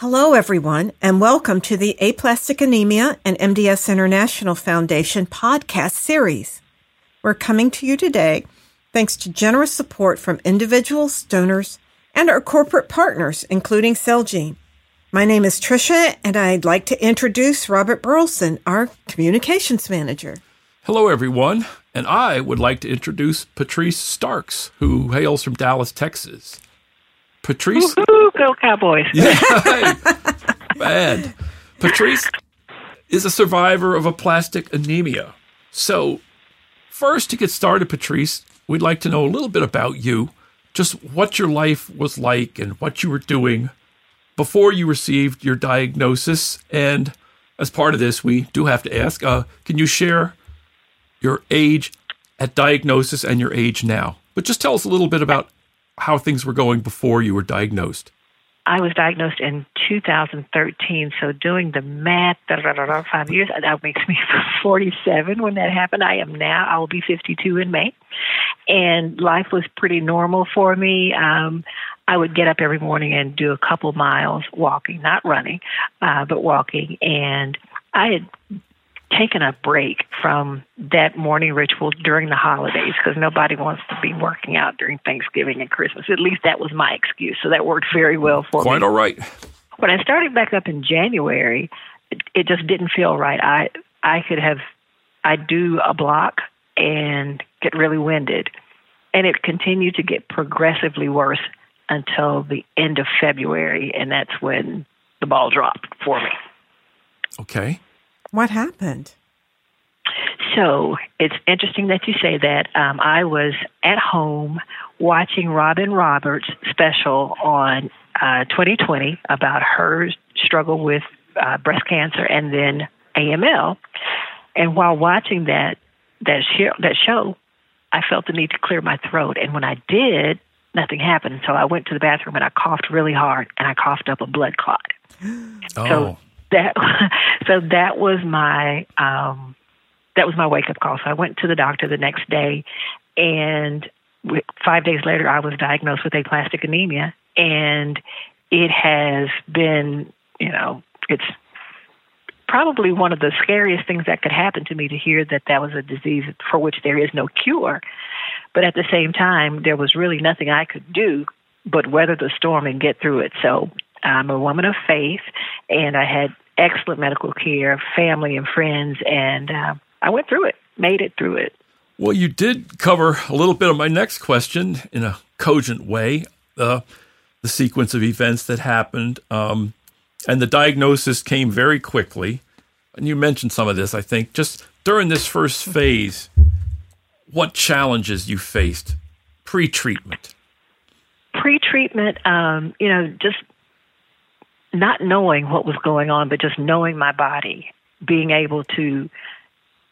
Hello, everyone, and welcome to the Aplastic Anemia and MDS International Foundation podcast series. We're coming to you today thanks to generous support from individuals, donors, and our corporate partners, including Celgene. My name is Tricia, and I'd like to introduce Robert Burleson, our communications manager. Hello, everyone, and I would like to introduce Patrice Starks, who hails from Dallas, Texas. Patrice. Woo-hoo, go Cowboys. Yeah, bad. Patrice is a survivor of aplastic anemia. So, first, to get started, Patrice, we'd like to know a little bit about you, just what your life was like and what you were doing before you received your diagnosis. And as part of this, we do have to ask uh, can you share your age at diagnosis and your age now? But just tell us a little bit about how things were going before you were diagnosed. I was diagnosed in 2013, so doing the math, five years, that makes me 47 when that happened. I am now, I will be 52 in May. And life was pretty normal for me. Um, I would get up every morning and do a couple miles walking, not running, uh, but walking. And I had taken a break from that morning ritual during the holidays because nobody wants to be working out during Thanksgiving and Christmas. At least that was my excuse. So that worked very well for Quite me. Quite all right. When I started back up in January, it, it just didn't feel right. I I could have I do a block and get really winded. And it continued to get progressively worse until the end of February and that's when the ball dropped for me. Okay. What happened? So it's interesting that you say that. Um, I was at home watching Robin Roberts' special on uh, 2020 about her struggle with uh, breast cancer and then AML. And while watching that that show, that show, I felt the need to clear my throat. And when I did, nothing happened. So I went to the bathroom and I coughed really hard and I coughed up a blood clot. Oh. So that so that was my um that was my wake up call. So I went to the doctor the next day, and five days later, I was diagnosed with aplastic anemia, and it has been, you know, it's probably one of the scariest things that could happen to me to hear that that was a disease for which there is no cure. But at the same time, there was really nothing I could do but weather the storm and get through it. So I'm a woman of faith, and I had excellent medical care, family and friends, and uh, I went through it, made it through it. Well, you did cover a little bit of my next question in a cogent way, uh, the sequence of events that happened. Um, and the diagnosis came very quickly. And you mentioned some of this, I think. Just during this first phase, what challenges you faced pre treatment? Pre treatment, um, you know, just not knowing what was going on, but just knowing my body, being able to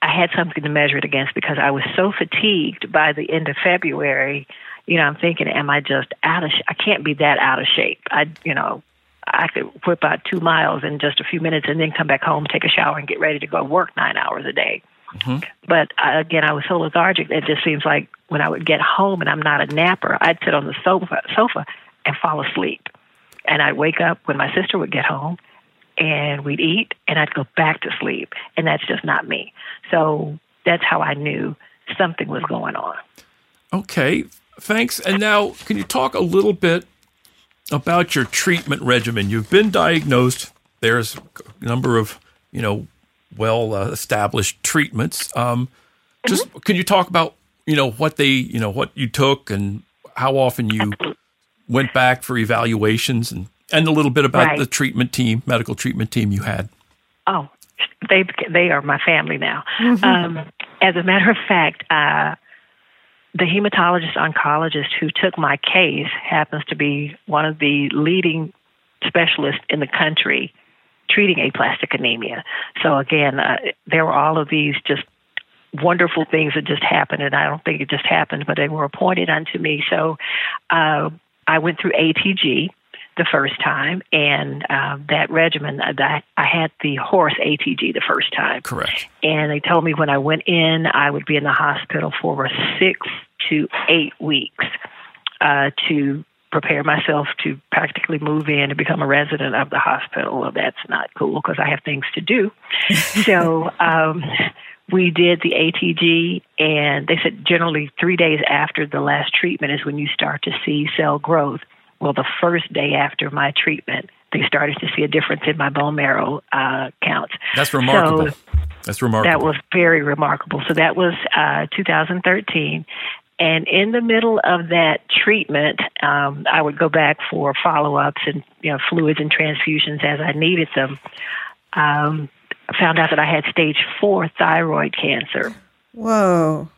I had something to measure it against because I was so fatigued by the end of February. You know, I'm thinking, am I just out of? Sh- I can't be that out of shape. I, you know, I could whip out two miles in just a few minutes and then come back home, take a shower, and get ready to go work nine hours a day. Mm-hmm. But uh, again, I was so lethargic. It just seems like when I would get home and I'm not a napper, I'd sit on the sofa, sofa and fall asleep. And I'd wake up when my sister would get home and we'd eat and I'd go back to sleep. And that's just not me. So that's how I knew something was going on. Okay, thanks. And now, can you talk a little bit about your treatment regimen? You've been diagnosed. There's a number of, you know, well uh, established treatments. Um, just Mm-hmm. can you talk about, you know, what they, you know, what you took and how often you went back for evaluations and and a little bit about Right. the treatment team, medical treatment team you had. Oh, they they are my family now. Um, as a matter of fact, uh, the hematologist oncologist who took my case happens to be one of the leading specialists in the country treating aplastic anemia. So again, uh, there were all of these just wonderful things that just happened, and I don't think it just happened, but they were appointed unto me. So uh, I went through ATG the first time, and uh, that regimen, uh, that I had the horse ATG the first time. Correct. And they told me when I went in, I would be in the hospital for six to eight weeks uh, to prepare myself to practically move in and become a resident of the hospital. Well, that's not cool because I have things to do. so um, we did the ATG, and they said generally three days after the last treatment is when you start to see cell growth. Well, the first day after my treatment, they started to see a difference in my bone marrow uh, counts. That's remarkable. So That's remarkable. That was very remarkable. So that was uh, 2013. And in the middle of that treatment, um, I would go back for follow ups and you know fluids and transfusions as I needed them. Um, I found out that I had stage four thyroid cancer. Whoa!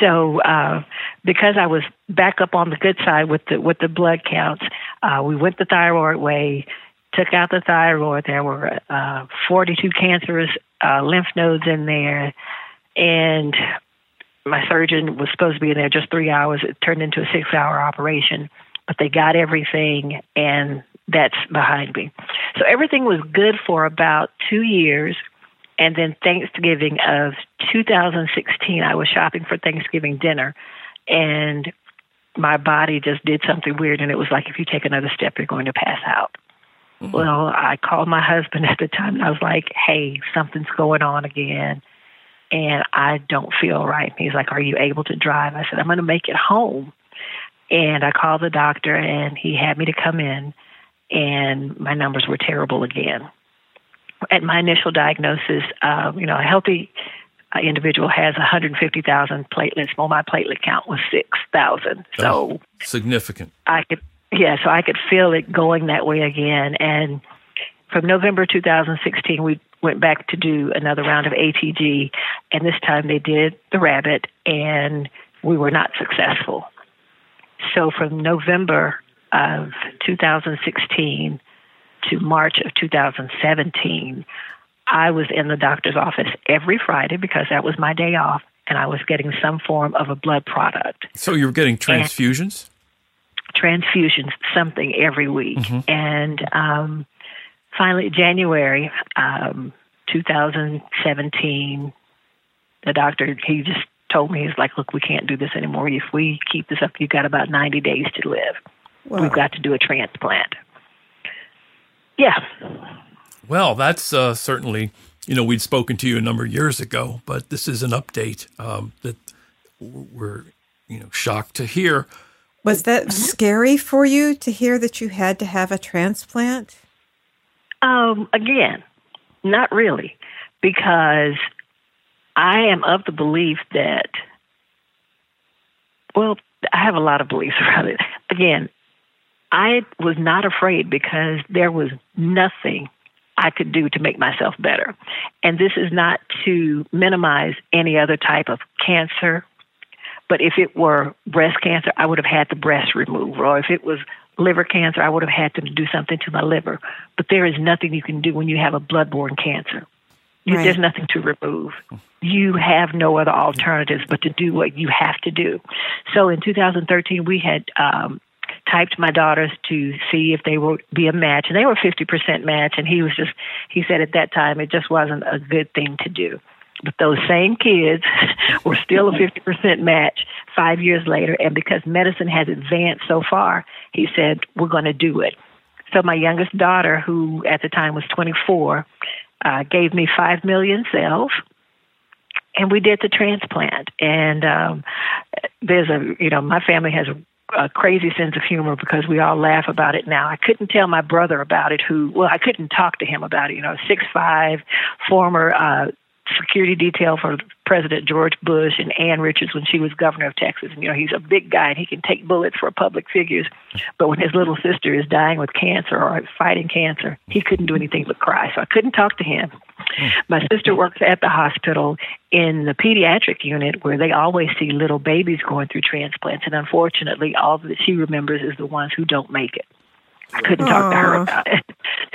So uh, because I was back up on the good side with the with the blood counts, uh, we went the thyroid way. Took out the thyroid. There were uh, 42 cancerous uh, lymph nodes in there, and my surgeon was supposed to be in there just three hours. It turned into a six hour operation, but they got everything and that's behind me. So everything was good for about two years. And then Thanksgiving of 2016, I was shopping for Thanksgiving dinner and my body just did something weird. And it was like, if you take another step, you're going to pass out. Mm-hmm. Well, I called my husband at the time and I was like, hey, something's going on again and I don't feel right. He's like, Are you able to drive? I said, I'm going to make it home. And I called the doctor, and he had me to come in, and my numbers were terrible again. At my initial diagnosis, uh, you know, a healthy uh, individual has 150,000 platelets. Well, my platelet count was 6,000. So significant. I could, yeah, so I could feel it going that way again. And from November 2016, we went back to do another round of ATG, and this time they did the rabbit, and we were not successful. So from November of 2016 to March of 2017, I was in the doctor's office every Friday because that was my day off, and I was getting some form of a blood product. So you were getting transfusions? And transfusions, something every week. Mm-hmm. And um, finally, January um, 2017, the doctor he just told me he's like, look, we can't do this anymore. If we keep this up, you've got about 90 days to live. Wow. We've got to do a transplant. Yeah. Well, that's uh, certainly, you know, we'd spoken to you a number of years ago, but this is an update um, that we're, you know, shocked to hear. Was that scary for you to hear that you had to have a transplant? Um, again, not really, because I am of the belief that, well, I have a lot of beliefs around it. Again, I was not afraid because there was nothing I could do to make myself better. And this is not to minimize any other type of cancer, but if it were breast cancer, I would have had the breast removed. Or if it was liver cancer, I would have had to do something to my liver. But there is nothing you can do when you have a bloodborne cancer. You, right. There's nothing to remove. You have no other alternatives but to do what you have to do. So in 2013, we had um, typed my daughters to see if they would be a match, and they were 50% match. And he was just, he said at that time it just wasn't a good thing to do. But those same kids were still a 50% match five years later. And because medicine has advanced so far, he said, we're going to do it. So my youngest daughter, who at the time was 24, uh, gave me 5 million cells. And we did the transplant. And um, there's a, you know, my family has a, crazy sense of humor because we all laugh about it now. I couldn't tell my brother about it, who, well, I couldn't talk to him about it. You know, six five, former uh, security detail for President George Bush and Ann Richards when she was governor of Texas. And, you know, he's a big guy and he can take bullets for public figures. But when his little sister is dying with cancer or fighting cancer, he couldn't do anything but cry. So I couldn't talk to him. My sister works at the hospital in the pediatric unit where they always see little babies going through transplants. And unfortunately, all that she remembers is the ones who don't make it. I couldn't talk to her about it.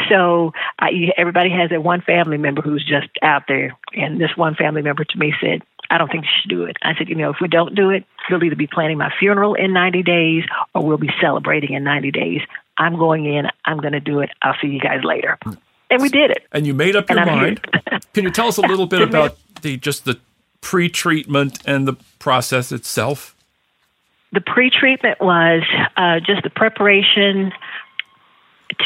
So I, everybody has that one family member who's just out there, and this one family member to me said, "I don't think you should do it." I said, "You know, if we don't do it, we'll either be planning my funeral in 90 days, or we'll be celebrating in 90 days. I'm going in. I'm going to do it. I'll see you guys later." And we did it. And you made up your mind. Can you tell us a little bit about the just the pre-treatment and the process itself? the pre-treatment was uh, just the preparation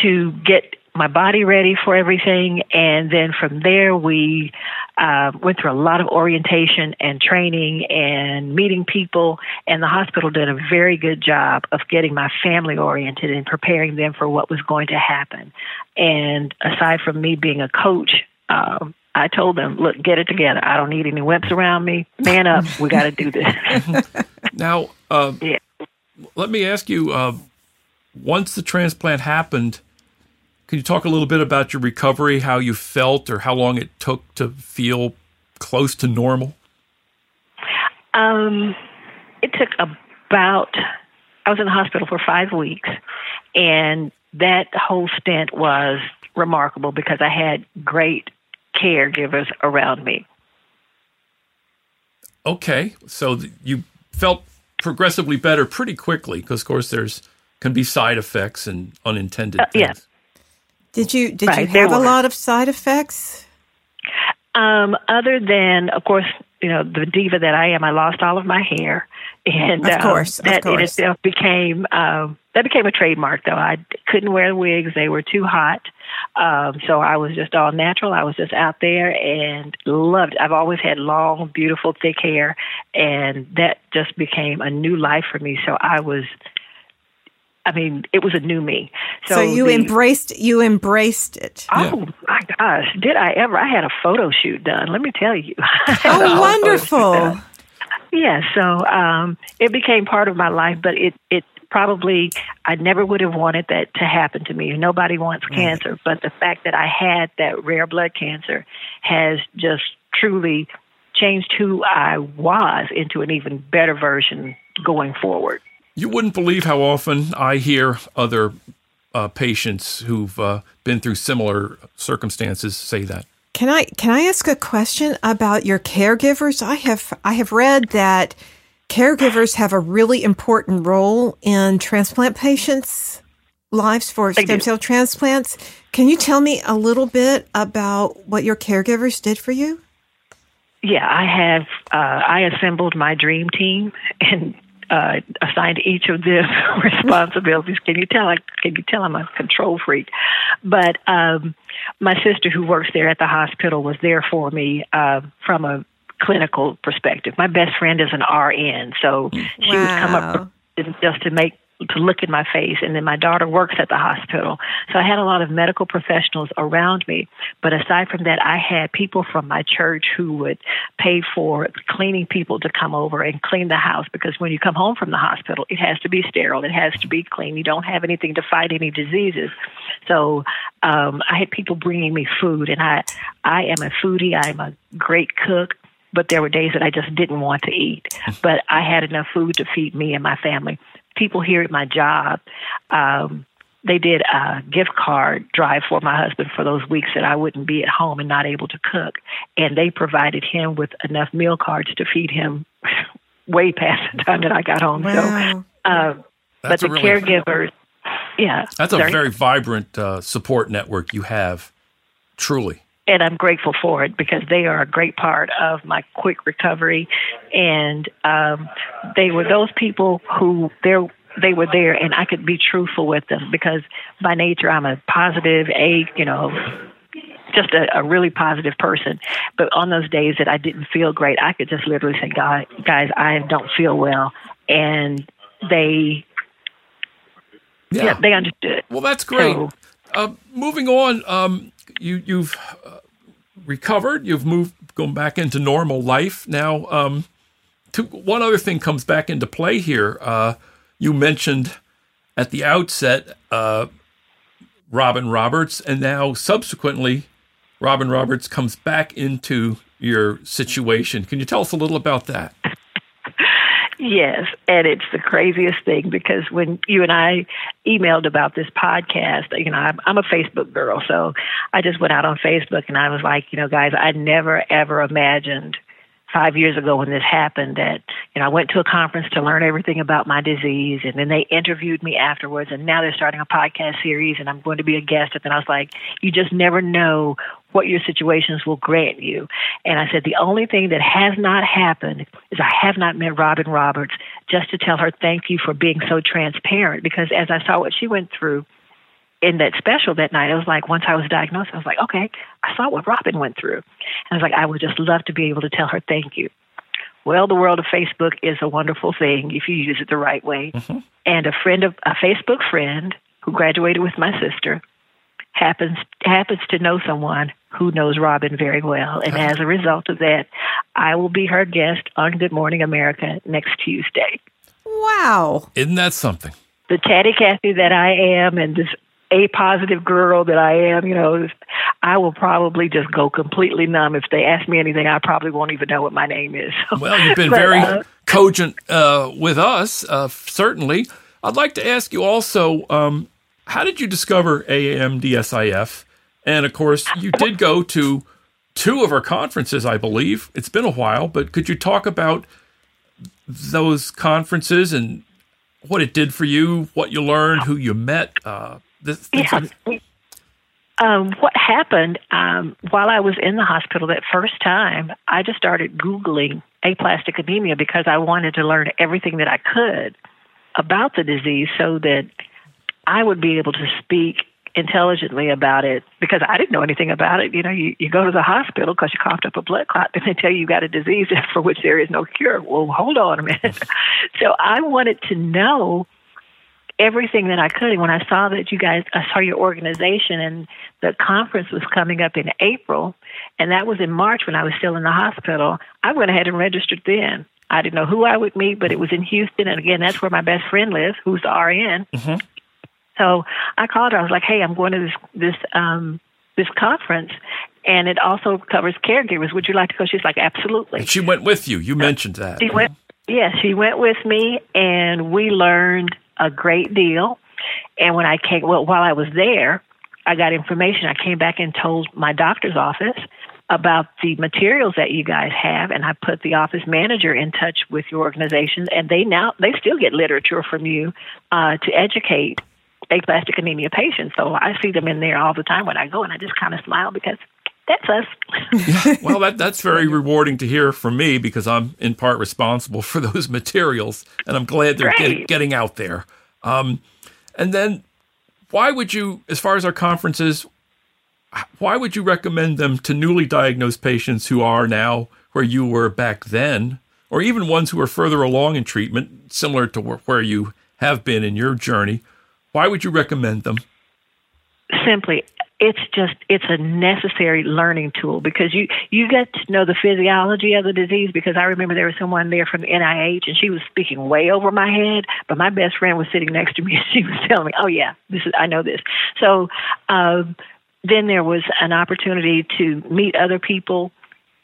to get my body ready for everything, and then from there we uh, went through a lot of orientation and training and meeting people. And the hospital did a very good job of getting my family oriented and preparing them for what was going to happen. And aside from me being a coach, um, I told them, look, get it together. I don't need any wimps around me. Man up. We got to do this. now, uh, yeah. let me ask you uh, once the transplant happened, can you talk a little bit about your recovery, how you felt, or how long it took to feel close to normal? Um, it took about, I was in the hospital for five weeks, and that whole stint was remarkable because I had great caregivers around me. Okay, so you felt progressively better pretty quickly because, of course, there's can be side effects and unintended uh, things. Yeah. Did you did right, you have a lot of side effects? Um, other than, of course, you know the diva that I am, I lost all of my hair, and of course, um, that of course. in itself became um, that became a trademark. Though I couldn't wear wigs; they were too hot. Um, so I was just all natural. I was just out there and loved. It. I've always had long, beautiful, thick hair, and that just became a new life for me. So I was I mean, it was a new me. So, so you the, embraced you embraced it. Oh yeah. my gosh, did I ever? I had a photo shoot done. Let me tell you. oh, wonderful. Yeah, so um, it became part of my life, but it it probably I never would have wanted that to happen to me. Nobody wants mm. cancer, but the fact that I had that rare blood cancer has just truly changed who I was into an even better version going forward. You wouldn't believe how often I hear other uh, patients who've uh, been through similar circumstances say that. Can I can I ask a question about your caregivers? I have I have read that caregivers have a really important role in transplant patients' lives for stem cell transplants. Can you tell me a little bit about what your caregivers did for you? Yeah, I have. Uh, I assembled my dream team, and uh, assigned each of them responsibilities. Can you tell? I, can you tell I'm a control freak? But um, my sister, who works there at the hospital, was there for me uh, from a clinical perspective. My best friend is an RN, so she wow. would come up just to make to look in my face. And then my daughter works at the hospital. So I had a lot of medical professionals around me. But aside from that, I had people from my church who would pay for cleaning people to come over and clean the house because when you come home from the hospital, it has to be sterile, it has to be clean. You don't have anything to fight any diseases. So um, I had people bringing me food, and I I am a foodie. I'm a great cook but there were days that I just didn't want to eat. But I had enough food to feed me and my family people here at my job, um, they did a gift card drive for my husband for those weeks that I wouldn't be at home and not able to cook. And they provided him with enough meal cards to feed him way past the time that I got home. Wow. So, uh, but the really, caregivers, yeah. That's a very vibrant uh, support network you have, truly and I'm grateful for it because they are a great part of my quick recovery. And um, they were those people who they're they were there and I could be truthful with them because by nature I'm a positive, a you know, just a, a really positive person. But on those days that I didn't feel great, I could just literally say, "God, guys, I don't feel well," and they, yeah, yeah they understood. Well, that's great. So, uh, moving on, um, you you've uh, recovered. You've moved, going back into normal life now. Um, to, one other thing comes back into play here. Uh, you mentioned at the outset uh, Robin Roberts, and now subsequently, Robin Roberts comes back into your situation. Can you tell us a little about that? Yes, and it's the craziest thing because when you and I emailed about this podcast, you know, I'm, I'm a Facebook girl, so I just went out on Facebook and I was like, you know, guys, I never ever imagined – five years ago when this happened that you know I went to a conference to learn everything about my disease and then they interviewed me afterwards and now they're starting a podcast series and I'm going to be a guest and then I was like you just never know what your situations will grant you and I said the only thing that has not happened is I have not met Robin Roberts just to tell her thank you for being so transparent. Because as I saw what she went through in that special that night, I was like, once I was diagnosed, I was like, okay, I saw what Robin went through. And I was like, I would just love to be able to tell her thank you. Well, the world of Facebook is a wonderful thing if you use it the right way. Mm-hmm. And a friend of a Facebook friend who graduated with my sister happens happens to know someone who knows Robin very well, and as a result of that, I will be her guest on Good Morning America next Tuesday. Wow! Isn't that something? The chatty Cathy that I am, and this a positive girl that I am, you know, I will probably just go completely numb. If they ask me anything, I probably won't even know what my name is. well, you've been but, very uh, cogent uh, with us, uh, certainly. I'd like to ask you also um, how did you discover AAMDSIF? And of course, you did go to two of our conferences, I believe. It's been a while, but could you talk about those conferences and what it did for you, what you learned, who you met? Uh, this, yeah. Like- um, what happened um, while I was in the hospital that first time, I just started Googling aplastic anemia because I wanted to learn everything that I could about the disease so that I would be able to speak intelligently about it because I didn't know anything about it. You know, you, you go to the hospital because you coughed up a blood clot, and they tell you you got a disease for which there is no cure. Well, hold on a minute. so I wanted to know everything that I could. And when I saw that you guys, I saw your organization and the conference was coming up in April, and that was in March when I was still in the hospital, I went ahead and registered then. I didn't know who I would meet, but it was in Houston, and again, that's where my best friend lives, who's the RN. Mm-hmm. So I called her. I was like, "Hey, I'm going to this this um, this conference, and it also covers caregivers. Would you like to go?" She's like, "Absolutely." And she went with you. You mentioned that. She went. Yeah, she went with me, and we learned a great deal. And when I came, well, while I was there, I got information. I came back and told my doctor's office about the materials that you guys have and I put the office manager in touch with your organization and they now they still get literature from you uh, to educate aplastic anemia patients. So I see them in there all the time when I go, and I just kind of smile because that's us. yeah, well, that, that's very rewarding to hear from me because I'm in part responsible for those materials, and I'm glad they're get, getting out there. Um, and then, why would you, as far as our conferences, why would you recommend them to newly diagnosed patients who are now where you were back then, or even ones who are further along in treatment, similar to where you have been in your journey? Why would you recommend them? Simply, it's just it's a necessary learning tool because you you get to know the physiology of the disease because I remember there was someone there from the NIH and she was speaking way over my head, but my best friend was sitting next to me and she was telling me, "Oh yeah, this is I know this." So um, then there was an opportunity to meet other people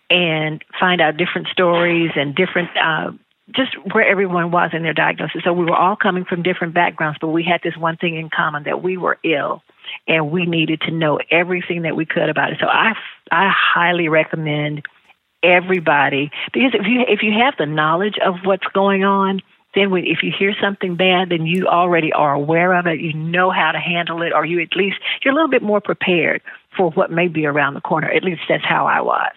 and find out different stories and different uh, just where everyone was in their diagnosis. So we were all coming from different backgrounds, but we had this one thing in common that we were ill and we needed to know everything that we could about it. So I, I highly recommend everybody because if you if you have the knowledge of what's going on, then when, if you hear something bad, then you already are aware of it. You know how to handle it, or you at least you're a little bit more prepared for what may be around the corner. At least that's how I was.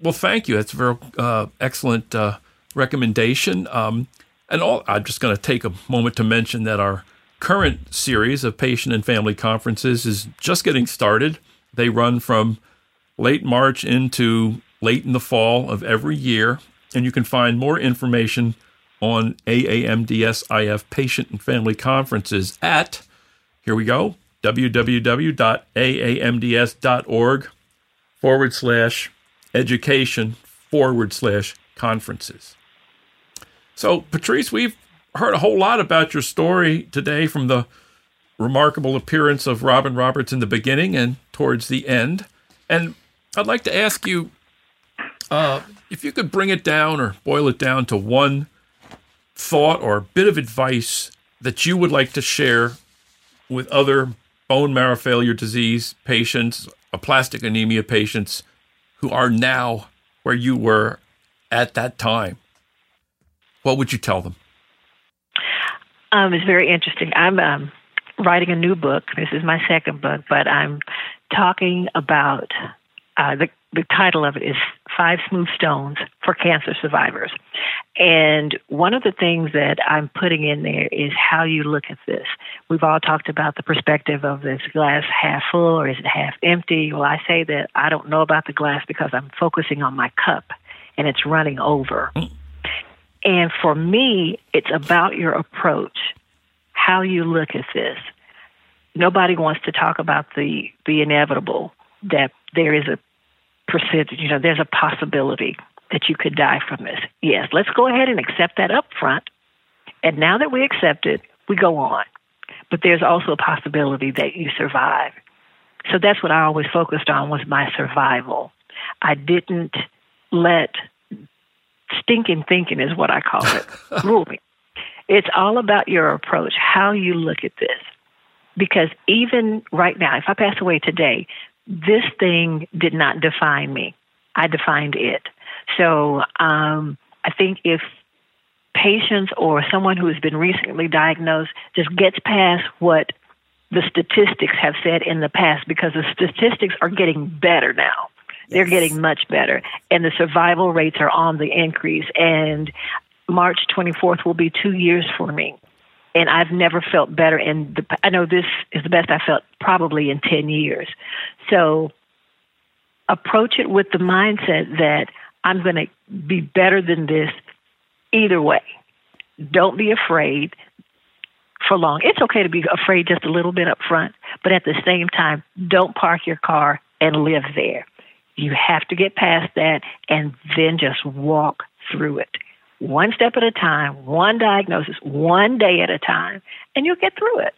Well, thank you. That's very uh, excellent. Uh recommendation. Um, and all, I'm just going to take a moment to mention that our current series of patient and family conferences is just getting started. They run from late March into late in the fall of every year, and you can find more information on AAMDSIF patient and family conferences at, here we go, www.aamds.org forward slash education forward slash conferences. So, Patrice, we've heard a whole lot about your story today from the remarkable appearance of Robin Roberts in the beginning and towards the end. And I'd like to ask you uh, if you could bring it down or boil it down to one thought or bit of advice that you would like to share with other bone marrow failure disease patients, aplastic anemia patients who are now where you were at that time what would you tell them? Um, it's very interesting. I'm um, writing a new book. This is my second book, but I'm talking about uh, the the title of it is Five Smooth Stones for Cancer Survivors. And one of the things that I'm putting in there is how you look at this. We've all talked about the perspective of this glass half full or is it half empty? Well, I say that I don't know about the glass because I'm focusing on my cup and it's running over. And for me, it's about your approach, how you look at this. Nobody wants to talk about the, the inevitable that there is a percentage, you know, there's a possibility that you could die from this. Yes, let's go ahead and accept that up front. And now that we accept it, we go on. But there's also a possibility that you survive. So that's what I always focused on was my survival. I didn't let stinking thinking is what I call it rule me. It's all about your approach, how you look at this. Because even right now, if I pass away today, this thing did not define me. I defined it. So um, I think if patients or someone who has been recently diagnosed just gets past what the statistics have said in the past, because the statistics are getting better now. They're getting much better, and the survival rates are on the increase. And March 24th will be two years for me. And I've never felt better. In the, I know this is the best I felt probably in 10 years. So approach it with the mindset that I'm going to be better than this either way. Don't be afraid for long. It's okay to be afraid just a little bit up front, but at the same time, don't park your car and live there. You have to get past that and then just walk through it. One step at a time, one diagnosis, one day at a time, and you'll get through it.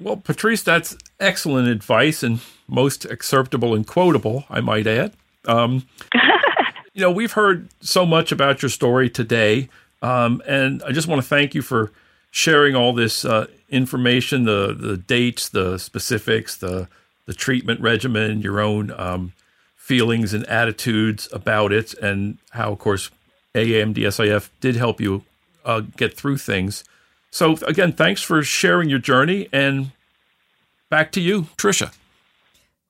Well, Patrice, that's excellent advice and most acceptable and quotable, I might add. Um, you know, we've heard so much about your story today, um, and I just want to thank you for sharing all this uh, information, the the dates, the specifics, the the treatment regimen, your own um, feelings and attitudes about it, and how, of course, AAMDSIF did help you uh, get through things. So, again, thanks for sharing your journey, and back to you, Tricia.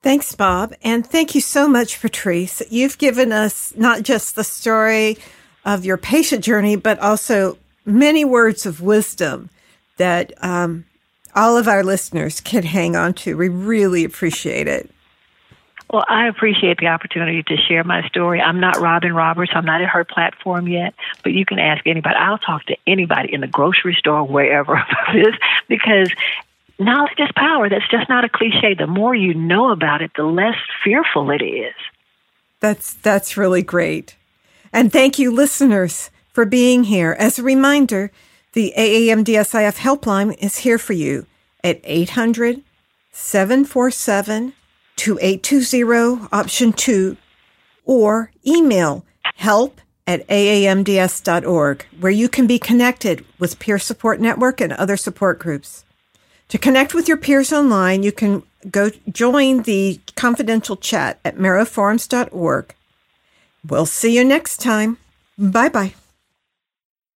Thanks, Bob. And thank you so much, Patrice. You've given us not just the story of your patient journey, but also many words of wisdom that um, all of our listeners can hang on to. We really appreciate it. Well, I appreciate the opportunity to share my story. I'm not Robin Roberts. I'm not at her platform yet, but you can ask anybody. I'll talk to anybody in the grocery store, wherever about this, because knowledge is power. That's just not a cliche. The more you know about it, the less fearful it is. That's that's really great. And thank you listeners for being here. As a reminder, the AAMDSIF helpline is here for you at 800 747 2820 option 2 or email help at aamds.org where you can be connected with peer support network and other support groups. To connect with your peers online, you can go join the confidential chat at marrowforums.org. We'll see you next time. Bye bye.